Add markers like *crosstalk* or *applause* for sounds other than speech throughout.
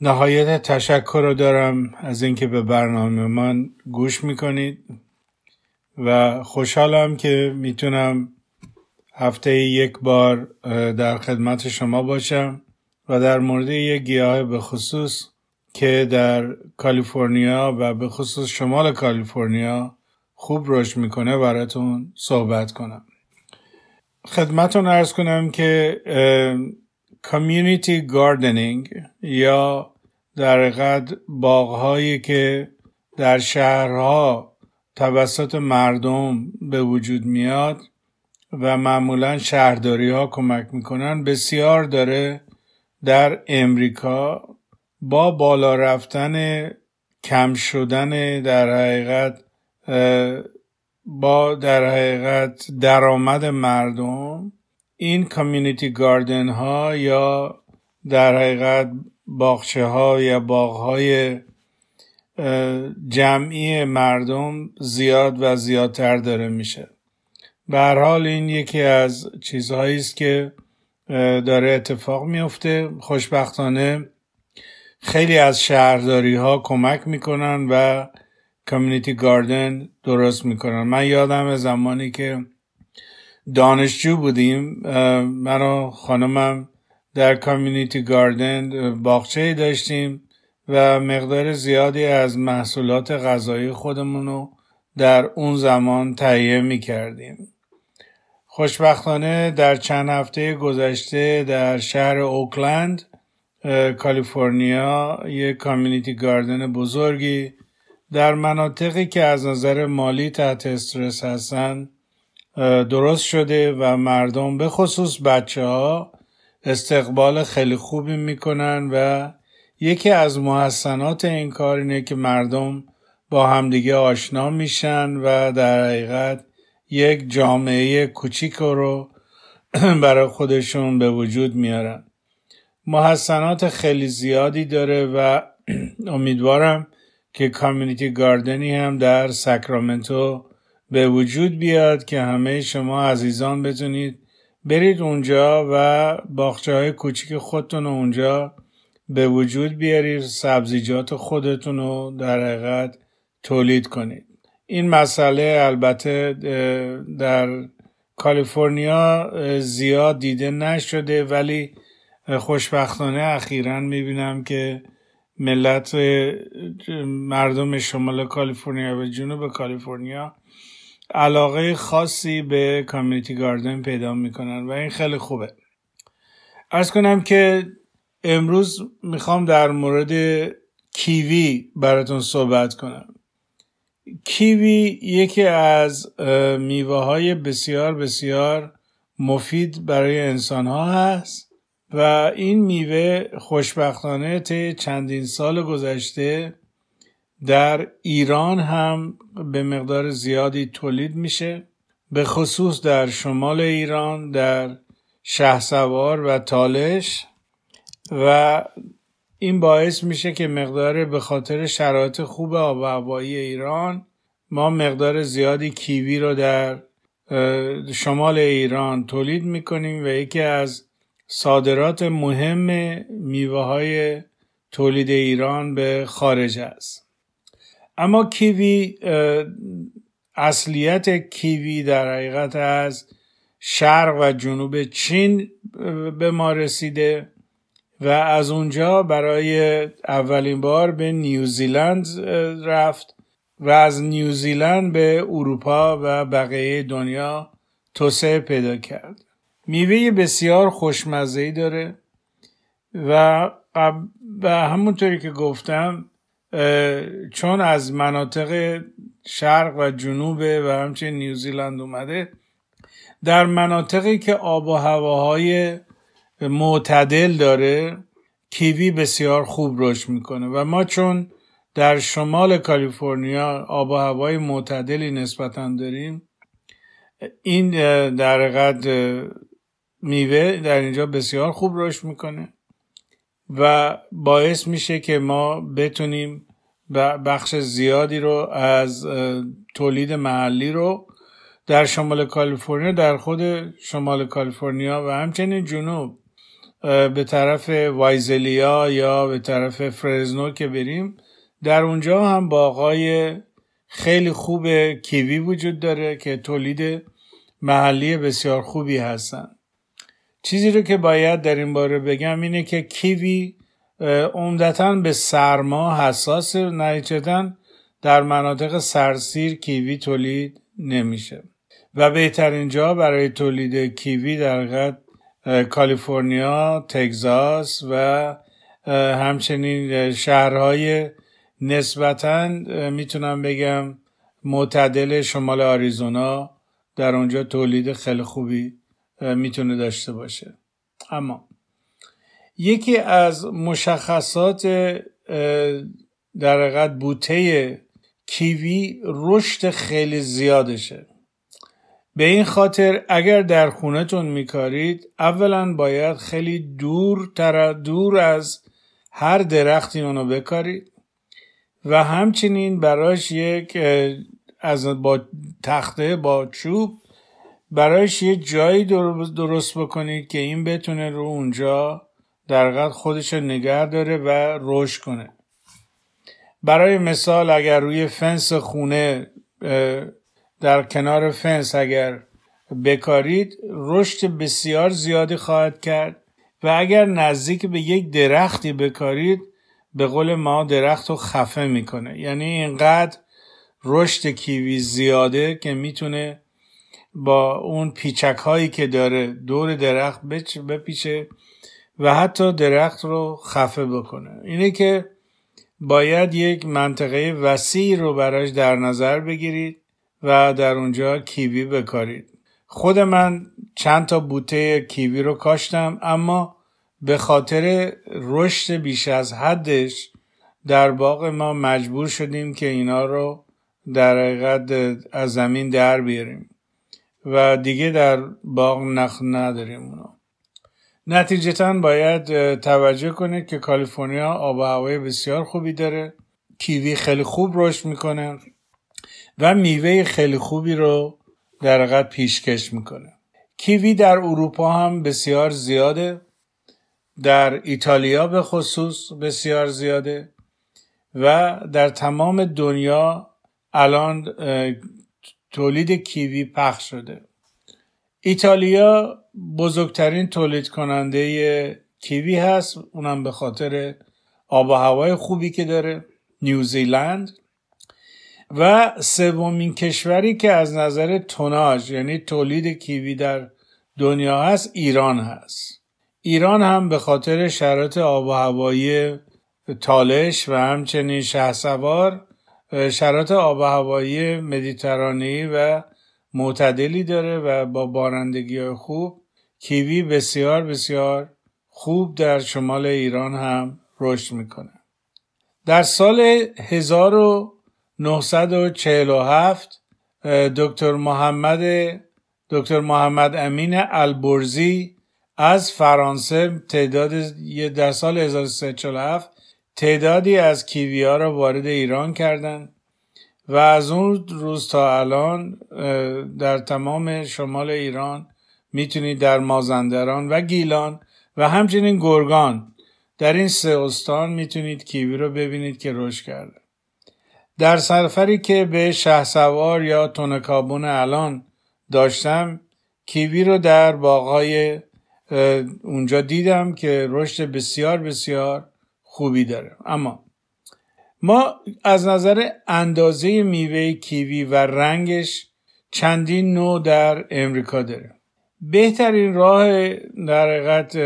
نهایت تشکر رو دارم از اینکه به برنامه من گوش می‌کنید و خوشحالم که می‌تونم هفته یک بار در خدمت شما باشم و در مورد یک گیاه به خصوص که در کالیفرنیا و به خصوص شمال کالیفرنیا خوب رشد می‌کنه براتون صحبت کنم. خدمتون ارز کنم که کامیونیتی گاردنینگ یا در حقیقت باغهایی که در شهرها توسط مردم به وجود میاد و معمولا شهرداری ها کمک می‌کنن بسیار داره در امریکا با بالا رفتن کم شدن در حقیقت با در حقیقت درآمد مردم این کامیونیتی گاردن ها یا در حقیقت باغچه ها یا باغ های جمعی مردم زیاد و زیادتر داره میشه. به هر حال این یکی از چیزهایی است که داره اتفاق میفته خوشبختانه خیلی از شهرداری ها کمک می‌کنن و کامیونیتی گاردن درست می‌کنن. من یادم زمانی که دانشجو بودیم و خانمم در کامیونیتی گاردن باغچه داشتیم و مقدار زیادی از محصولات غذایی خودمون رو در اون زمان تهیه می کردیم. خوشبختانه در چند هفته گذشته در شهر اوکلند کالیفرنیا یک کامیونیتی گاردن بزرگی در مناطقی که از نظر مالی تحت استرس هستند درست شده و مردم به خصوص بچه ها استقبال خیلی خوبی می‌کنن و یکی از محسنات این کار اینه که مردم با همدیگه آشنا میشن و در حقیقت یک جامعه کوچیک رو *clears throat* برای خودشون به وجود میارن. محسنات خیلی زیادی داره و *clears throat* امیدوارم که کامیونیتی گاردنی هم در ساکرامنتو به وجود بیاد که همه شما عزیزان بتونید برید اونجا و باخچه های کوچیک خودتون اونجا به وجود بیارید سبزیجات خودتون رو در حقیقت تولید کنید. این مسئله البته در کالیفرنیا زیاد دیده نشده ولی خوشبختانه اخیرا می‌بینم که ملت مردم شمال کالیفرنیا و جنوب کالیفرنیا علاقه خاصی به کامیونیتی گاردن پیدا می‌کنن و این خیلی خوبه. ارز کنم که امروز می‌خوام در مورد کیوی براتون صحبت کنم. کیوی یکی از میوه های بسیار بسیار مفید برای انسان ها هست و این میوه خوشبختانه طی چندین سال گذشته در ایران هم به مقدار زیادی تولید میشه به خصوص در شمال ایران در شهسوار و تالش. و این باعث میشه که مقدار به خاطر شرایط خوب آب و هوایی ایران ما مقدار زیادی کیوی رو در شمال ایران تولید می‌کنیم و یکی از صادرات مهم میوه های تولید ایران به خارج است. اما کیوی اصلیت کیوی در حقیقت از شرق و جنوب چین به ما رسیده و از اونجا برای اولین بار به نیوزیلند رفت و از نیوزیلند به اروپا و بقیه دنیا توسعه پیدا کرد. میوه بسیار خوشمزهی داره و و همونطوری که گفتم چون از مناطق شرق و جنوب و همچنین نیوزیلند اومده در مناطقی که آب و هواهای معتدل داره کیوی بسیار خوب رشد می‌کنه و ما چون در شمال کالیفرنیا آب و هوای معتدلی نسبتا داریم این در حقیقت میوه در اینجا بسیار خوب رشد می‌کنه و باعث میشه که ما بتونیم بخش زیادی رو از تولید محلی رو در شمال کالیفرنیا در خود شمال کالیفرنیا و همچنین جنوب به طرف وایزلیا یا به طرف فرزنو که بریم در اونجا هم باغای خیلی خوب کیوی وجود داره که تولید محلی بسیار خوبی هستن. چیزی رو که باید در این باره بگم اینه که کیوی عمدتا به سرما حساس نتیجتا در مناطق سرسیر کیوی تولید نمیشه. و بهترین جا برای تولید کیوی در کالیفرنیا، تگزاس و همچنین شهرهای نسبتا می‌تونم بگم معتدل شمال آریزونا در اونجا تولید خیلی خوبی می‌تونه داشته باشه. اما یکی از مشخصات در حقیقت بوته کیوی رشد خیلی زیادشه. به این خاطر اگر در خونتون میکارید اولا باید خیلی دور تر دور از هر درختی اونو بکارید و همچنین براش یک از با تخته با چوب برایش یه جایی درست بکنید که این بتونه رو اونجا در خودش نگه داره و رشد کنه. برای مثال اگر روی فنس خونه در کنار فنس اگر بکارید رشد بسیار زیادی خواهد کرد و اگر نزدیک به یک درختی بکارید به قول ما درخت رو خفه می‌کنه. یعنی اینقدر رشد کیوی زیاده که می‌تونه با اون پیچک هایی که داره دور درخت بپیچه و حتی درخت رو خفه بکنه. اینه که باید یک منطقه وسیع رو براش در نظر بگیرید و در اونجا کیوی بکارید. خود من چند تا بوته کیوی رو کاشتم اما به خاطر رشد بیش از حدش در باغ ما مجبور شدیم که اینا رو در حقیقت از زمین در بیاریم و دیگه در باغ نخ نداریم اونا. نتیجتا باید توجه کنید که کالیفرنیا آب و هوای بسیار خوبی داره. کیوی خیلی خوب رشد می‌کنه و میوه خیلی خوبی رو در حقیقت پیشکش می‌کنه. کیوی در اروپا هم بسیار زیاده. در ایتالیا به خصوص بسیار زیاده. و در تمام دنیا الان تولید کیوی پخش شده. ایتالیا بزرگترین تولید کننده کیوی هست. اونم به خاطر آب و هوای خوبی که داره نیوزیلند و سومین کشوری که از نظر توناژ یعنی تولید کیوی در دنیا هست ایران هست. ایران هم به خاطر شرایط آب و هوایی تالش و همچنین شهسوار شرایط آب و هوایی مدیترانه‌ای و معتدلی داره و با بارندگی خوب کیوی بسیار بسیار خوب در شمال ایران هم رشد می‌کنه. در سال 1947 دکتر محمد دکتر محمد امین البرزی از فرانسه تعداد در سال 1347 تعدادی از کیوی ها را وارد ایران کردند. و از اون روز تا الان در تمام شمال ایران می‌تونید در مازندران و گیلان و همچنین گرگان در این سه استان می‌تونید کیوی رو ببینید که رشد کرده. در سفری که به شهسوار یا تونکابون الان داشتم کیوی رو در باغای اونجا دیدم که رشد بسیار بسیار خوبی داره. اما ما از نظر اندازه میوه کیوی و رنگش چندین نوع در امریکا داره بهترین راه در حقیقت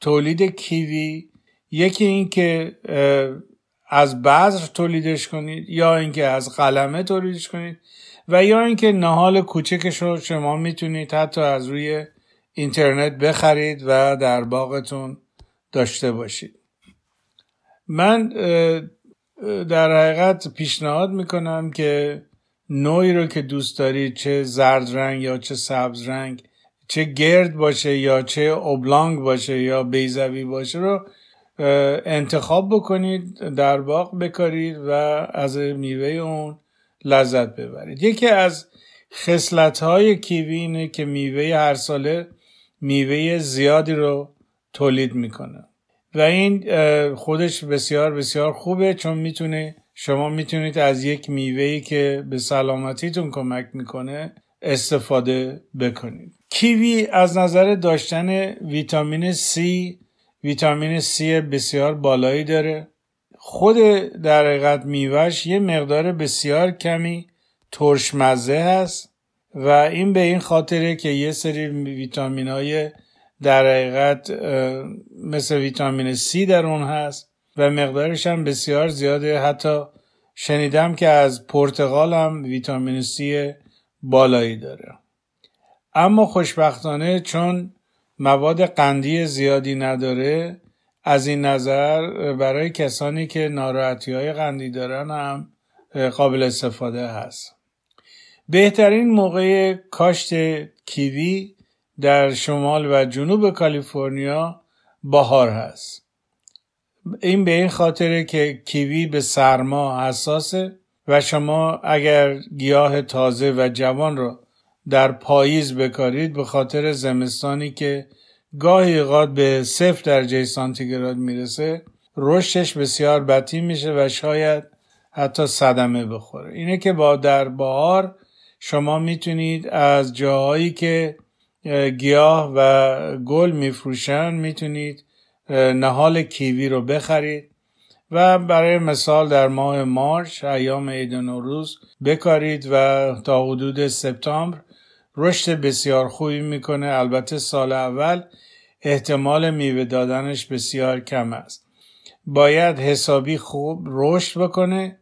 تولید کیوی یکی این که از بذر تولیدش کنید یا اینکه از قلمه تولیدش کنید و یا اینکه نهال کوچکش رو شما می‌تونید حتی از روی اینترنت بخرید و در باغتون داشته باشید. من در حقیقت پیشنهاد می‌کنم که نوعی رو که دوست دارید چه زرد رنگ یا چه سبز رنگ چه گرد باشه یا چه اوبلانگ باشه یا بیزوی باشه رو انتخاب بکنید در باغ بکارید و از میوه اون لذت ببرید. یکی از خسلت های کیوی اینه که میوه هر ساله میوه زیادی رو تولید می‌کنه. و این خودش بسیار بسیار خوبه چون می‌تونه شما می‌تونید از یک میوهی که به سلامتیتون کمک می‌کنه استفاده بکنید. کیوی از نظر داشتن ویتامین C ویتامین C بسیار بالایی داره. خود در حقیقت میوهش یه مقدار بسیار کمی ترشمزه هست و این به این خاطره که یه سری ویتامین های در حقیقت مثل ویتامین C در اون هست و مقدارش هم بسیار زیاده. حتی شنیدم که از پرتغال هم ویتامین C بالایی داره. اما خوشبختانه چون مواد قندی زیادی نداره از این نظر برای کسانی که ناراحتی های قندی دارن هم قابل استفاده هست. بهترین موقع کاشت کیوی در شمال و جنوب کالیفرنیا بهار هست. این به این خاطره که کیوی به سرما حساسه و شما اگر گیاه تازه و جوان رو در پاییز بکارید به خاطر زمستانی که گاهی اوقات به صفر درجه سانتیگراد می‌رسه رشدش بسیار بطی میشه و شاید حتی صدمه بخوره. اینه که با در بهار شما می‌تونید از جاهایی که گیاه و گل میفروشن می‌تونید نهال کیوی رو بخرید و برای مثال در ماه مارچ ایام عید نوروز بکارید و تا حدود سپتامبر رشد بسیار خوبی می‌کنه. البته سال اول احتمال میوه دادنش بسیار کم است. باید حسابی خوب رشد بکنه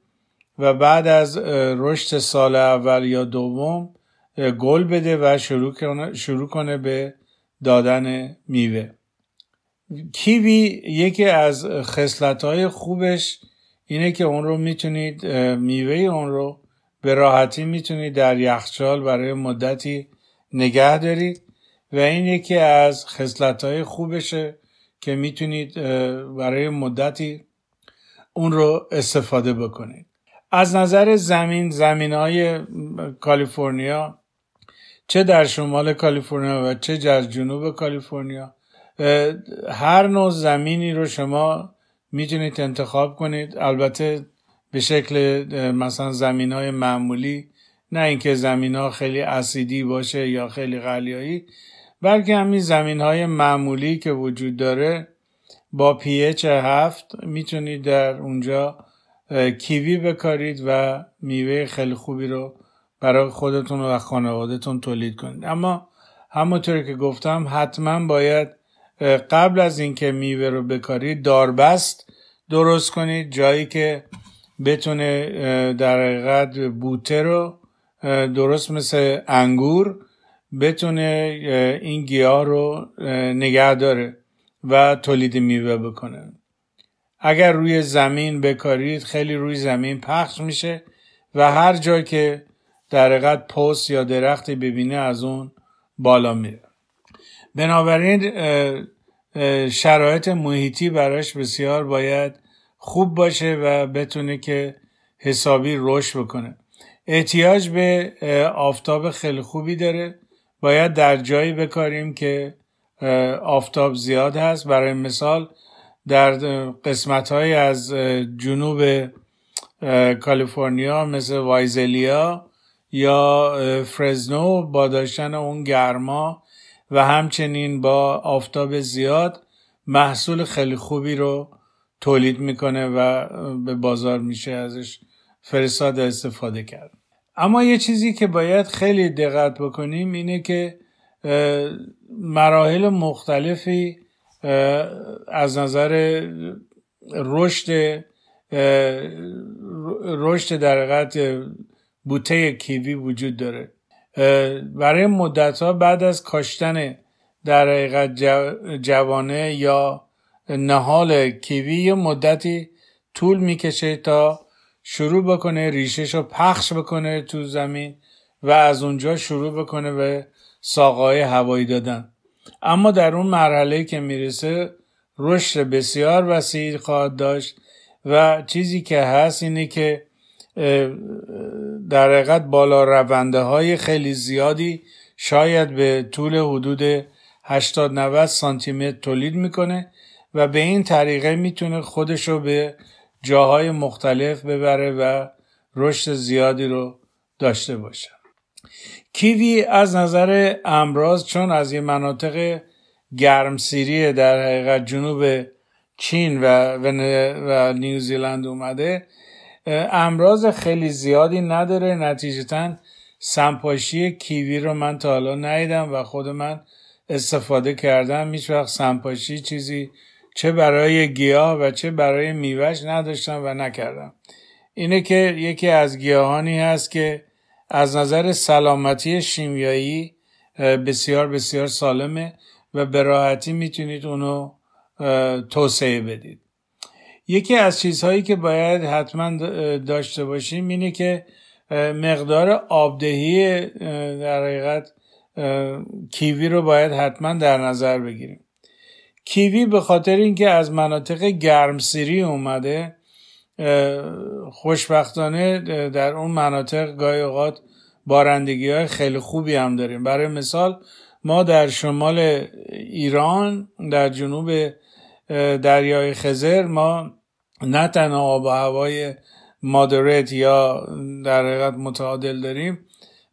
و بعد از رشد سال اول یا دوم گل بده و شروع کنه, شروع کنه به دادن میوه. کیوی یکی از خصلت های خوبش اینه که اون رو می‌تونید میوه اون رو به راحتی می‌تونید در یخچال برای مدتی نگه دارید و این یکی از خصلت های خوبشه که می‌تونید برای مدتی اون رو استفاده بکنید. از نظر زمین زمین های کالیفرنیا چه در شمال کالیفرنیا و چه در جنوب کالیفرنیا هر نوع زمینی رو شما می‌تونید انتخاب کنید. البته به شکل مثلا زمین های معمولی نه اینکه زمین ها خیلی اسیدی باشه یا خیلی غلیایی بلکه همین زمین های معمولی که وجود داره با پی اچ هفت می‌تونید در اونجا کیوی بکارید و میوه خیلی خوبی رو برای خودتون و خانوادهتون تولید کنید. اما همونطوری که گفتم حتما باید قبل از اینکه میوه رو بکارید داربست درست کنید. جایی که بتونه در حقیقت بوته رو درست مثل انگور بتونه این گیاه رو نگه داره و تولید میوه بکنه. اگر روی زمین بکارید خیلی روی زمین پخش میشه و هر جا که در حقیقت پست یا درختی ببینه از اون بالا میره. بنابراین شرایط محیطی براش بسیار باید خوب باشه و بتونه که حسابی رشد بکنه. احتیاج به آفتاب خیلی خوبی داره. باید در جایی بکاریم که آفتاب زیاد هست. برای مثال در قسمت های از جنوب کالیفرنیا مثل وایزلیا یا فرزنو با داشتن اون گرما و همچنین با آفتاب زیاد محصول خیلی خوبی رو تولید می‌کنه و به بازار میشه ازش فرستاد استفاده کرد. اما یه چیزی که باید خیلی دقت بکنیم اینه که مراحل مختلفی از نظر رشد رشد در بوته کیوی وجود داره. برای مدت ها بعد از کاشتن در حقیقت جوانه یا نهال کیوی یه مدتی طول می‌کشه تا شروع بکنه ریشش رو پخش بکنه تو زمین و از اونجا شروع بکنه به ساقای هوایی دادن. اما در اون مرحله که می‌رسه رشد بسیار وسیع خواهد داشت و چیزی که هست اینه که در حقیقت بالا رونده های خیلی زیادی شاید به طول حدود 80 90 سانتی متر تولید می‌کنه و به این طریقه می‌تونه خودش رو به جاهای مختلف ببره و رشد زیادی رو داشته باشه. کیوی از نظر امراض چون از یه مناطق گرمسیری در حقیقت جنوب چین و, و نیوزیلند اومده امراض خیلی زیادی نداره. نتیجتا سمپاشی کیوی رو من تا حالا ندیدم و خود من استفاده کردم. هیچ وقت سمپاشی چیزی چه برای گیاه و چه برای میوهش نداشتم و نکردم. اینه که یکی از گیاهانی هست که از نظر سلامتی شیمیایی بسیار بسیار سالمه و به راحتی می‌تونید اونو توسعه بدید. یکی از چیزهایی که باید حتما داشته باشیم اینه که مقدار آبدهی در حقیقت کیوی رو باید حتما در نظر بگیریم. کیوی به خاطر اینکه از مناطق گرمسیری اومده خوشبختانه در اون مناطق گاهی اوقات بارندگی های خیلی خوبی هم داریم. برای مثال ما در شمال ایران در جنوب دریای خزر ما نه تنها آب و هوای مادرت یا در حقیقت متعادل داریم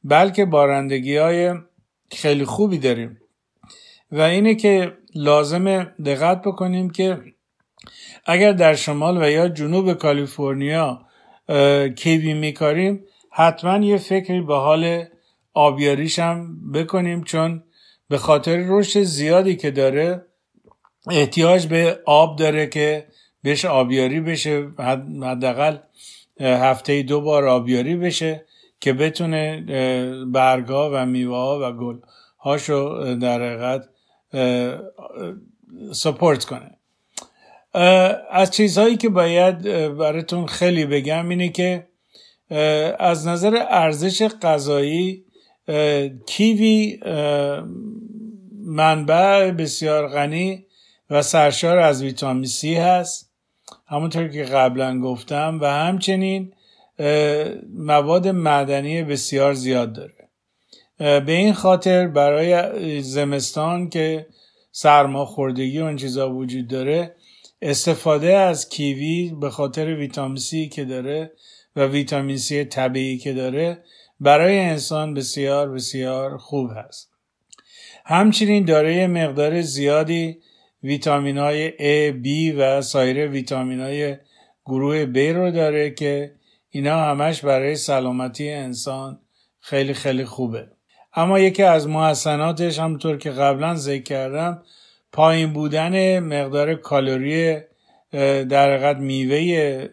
بلکه بارندگی های خیلی خوبی داریم. و اینه که لازمه دقت بکنیم که اگر در شمال و یا جنوب کالیفرنیا کیوی میکاریم حتما یه فکری به حال آبیاریش هم بکنیم چون به خاطر رشد زیادی که داره احتیاج به آب داره که بهش آبیاری بشه حداقل هفته دو بار آبیاری بشه که بتونه برگا و میوه ها و گل هاشو در حقیقت سپورت کنه. از چیزهایی که باید براتون خیلی بگم اینه که از نظر ارزش غذایی کیوی منبع بسیار غنی و سرشار از ویتامین سی هست. همونطور که قبلا گفتم و همچنین مواد معدنی بسیار زیاد داره. به این خاطر برای زمستان که سرماخوردگی و این چیزا وجود داره استفاده از کیوی به خاطر ویتامین سی که داره و ویتامین سی طبیعی که داره برای انسان بسیار بسیار خوب هست. همچنین داره مقدار زیادی ویتامین های A, B و سایر ویتامین های گروه B رو داره که اینا همش برای سلامتی انسان خیلی خیلی خوبه. اما یکی از محسناتش همونطور که قبلا ذکر کردم پایین بودن مقدار کالری در حقیقت میوه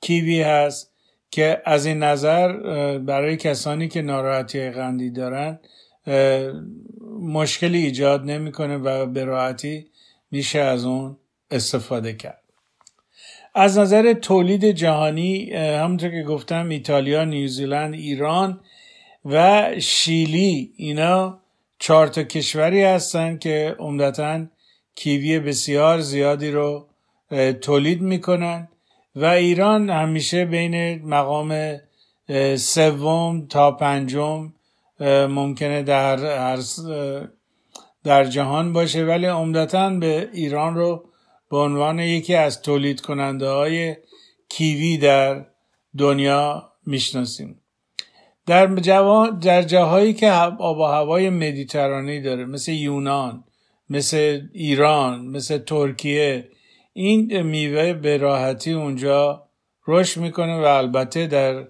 کیوی هست که از این نظر برای کسانی که ناراحتی قندی دارن مشکلی ایجاد نمی‌کنه و به راحتی میشه از اون استفاده کرد. از نظر تولید جهانی همونطور که گفتم ایتالیا، نیوزیلند، ایران و شیلی اینا چهار تا کشوری هستن که عمدتا کیوی بسیار زیادی رو تولید می‌کنن و ایران همیشه بین مقام سوم تا پنجم ممکنه در در جهان باشه ولی عمدتا به ایران رو به عنوان یکی از تولید کننده های کیوی در دنیا می‌شناسیم. در, در جاهایی که آب و هوای مدیترانی داره مثل یونان مثل ایران مثل ترکیه این میوه به راحتی اونجا رشد می‌کنه و البته در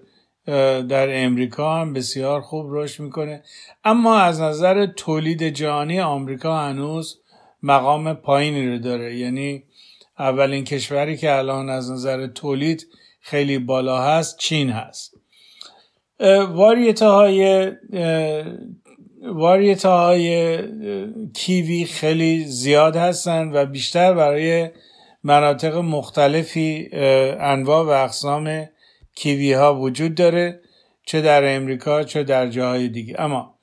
در امریکا هم بسیار خوب رشد می‌کنه. اما از نظر تولید جهانی آمریکا هنوز مقام پایینی رو داره. یعنی اولین کشوری که الان از نظر تولید خیلی بالا هست چین هست. واریته های واریت های کیوی خیلی زیاد هستند و بیشتر برای مناطق مختلفی انواع و اقسام کیوی ها وجود داره چه در امریکا چه در جاهای دیگه. اما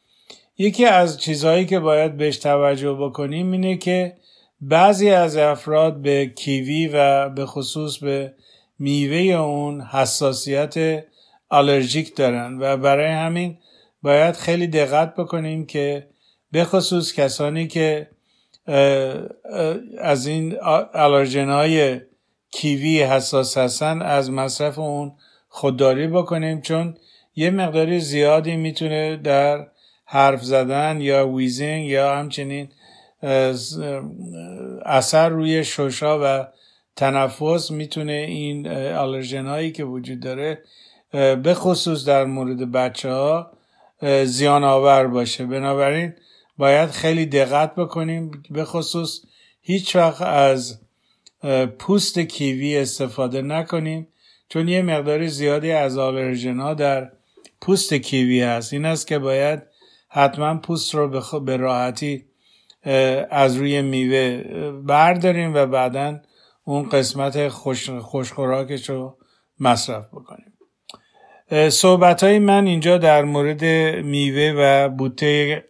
یکی از چیزهایی که باید بهش توجه بکنیم اینه که بعضی از افراد به کیوی و به خصوص به میوه اون حساسیت آلرژیک دارن و برای همین باید خیلی دقت بکنیم که به خصوص کسانی که از این آلرژن های کیوی حساس هستن از مصرف اون خودداری بکنیم چون یه مقداری زیادی می‌تونه در حرف زدن یا wheezing یا همچنین اثر روی ششا و تنفس می‌تونه این آلرژن هایی که وجود داره به خصوص در مورد بچه ها زیان آور باشه. بنابراین باید خیلی دقت بکنیم به خصوص هیچ وقت از پوست کیوی استفاده نکنیم. چون یه مقداری زیادی از آلرژن ها در پوست کیوی هست. این است که باید حتما پوست رو به راحتی از روی میوه برداریم و بعدا اون قسمت خوش خوشخوراکش رو مصرف بکنیم. صحبت های من اینجا در مورد میوه و بوته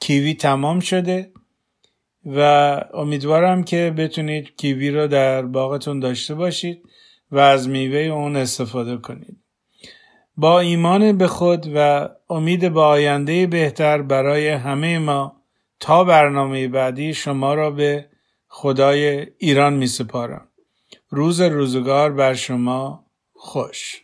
کیوی تمام شده و امیدوارم که بتونید کیوی رو در باغتون داشته باشید. و از میوه اون استفاده کنید با ایمان به خود و امید به آینده بهتر برای همه ما تا برنامه بعدی شما را به خدای ایران می سپارم. روز روزگار بر شما خوش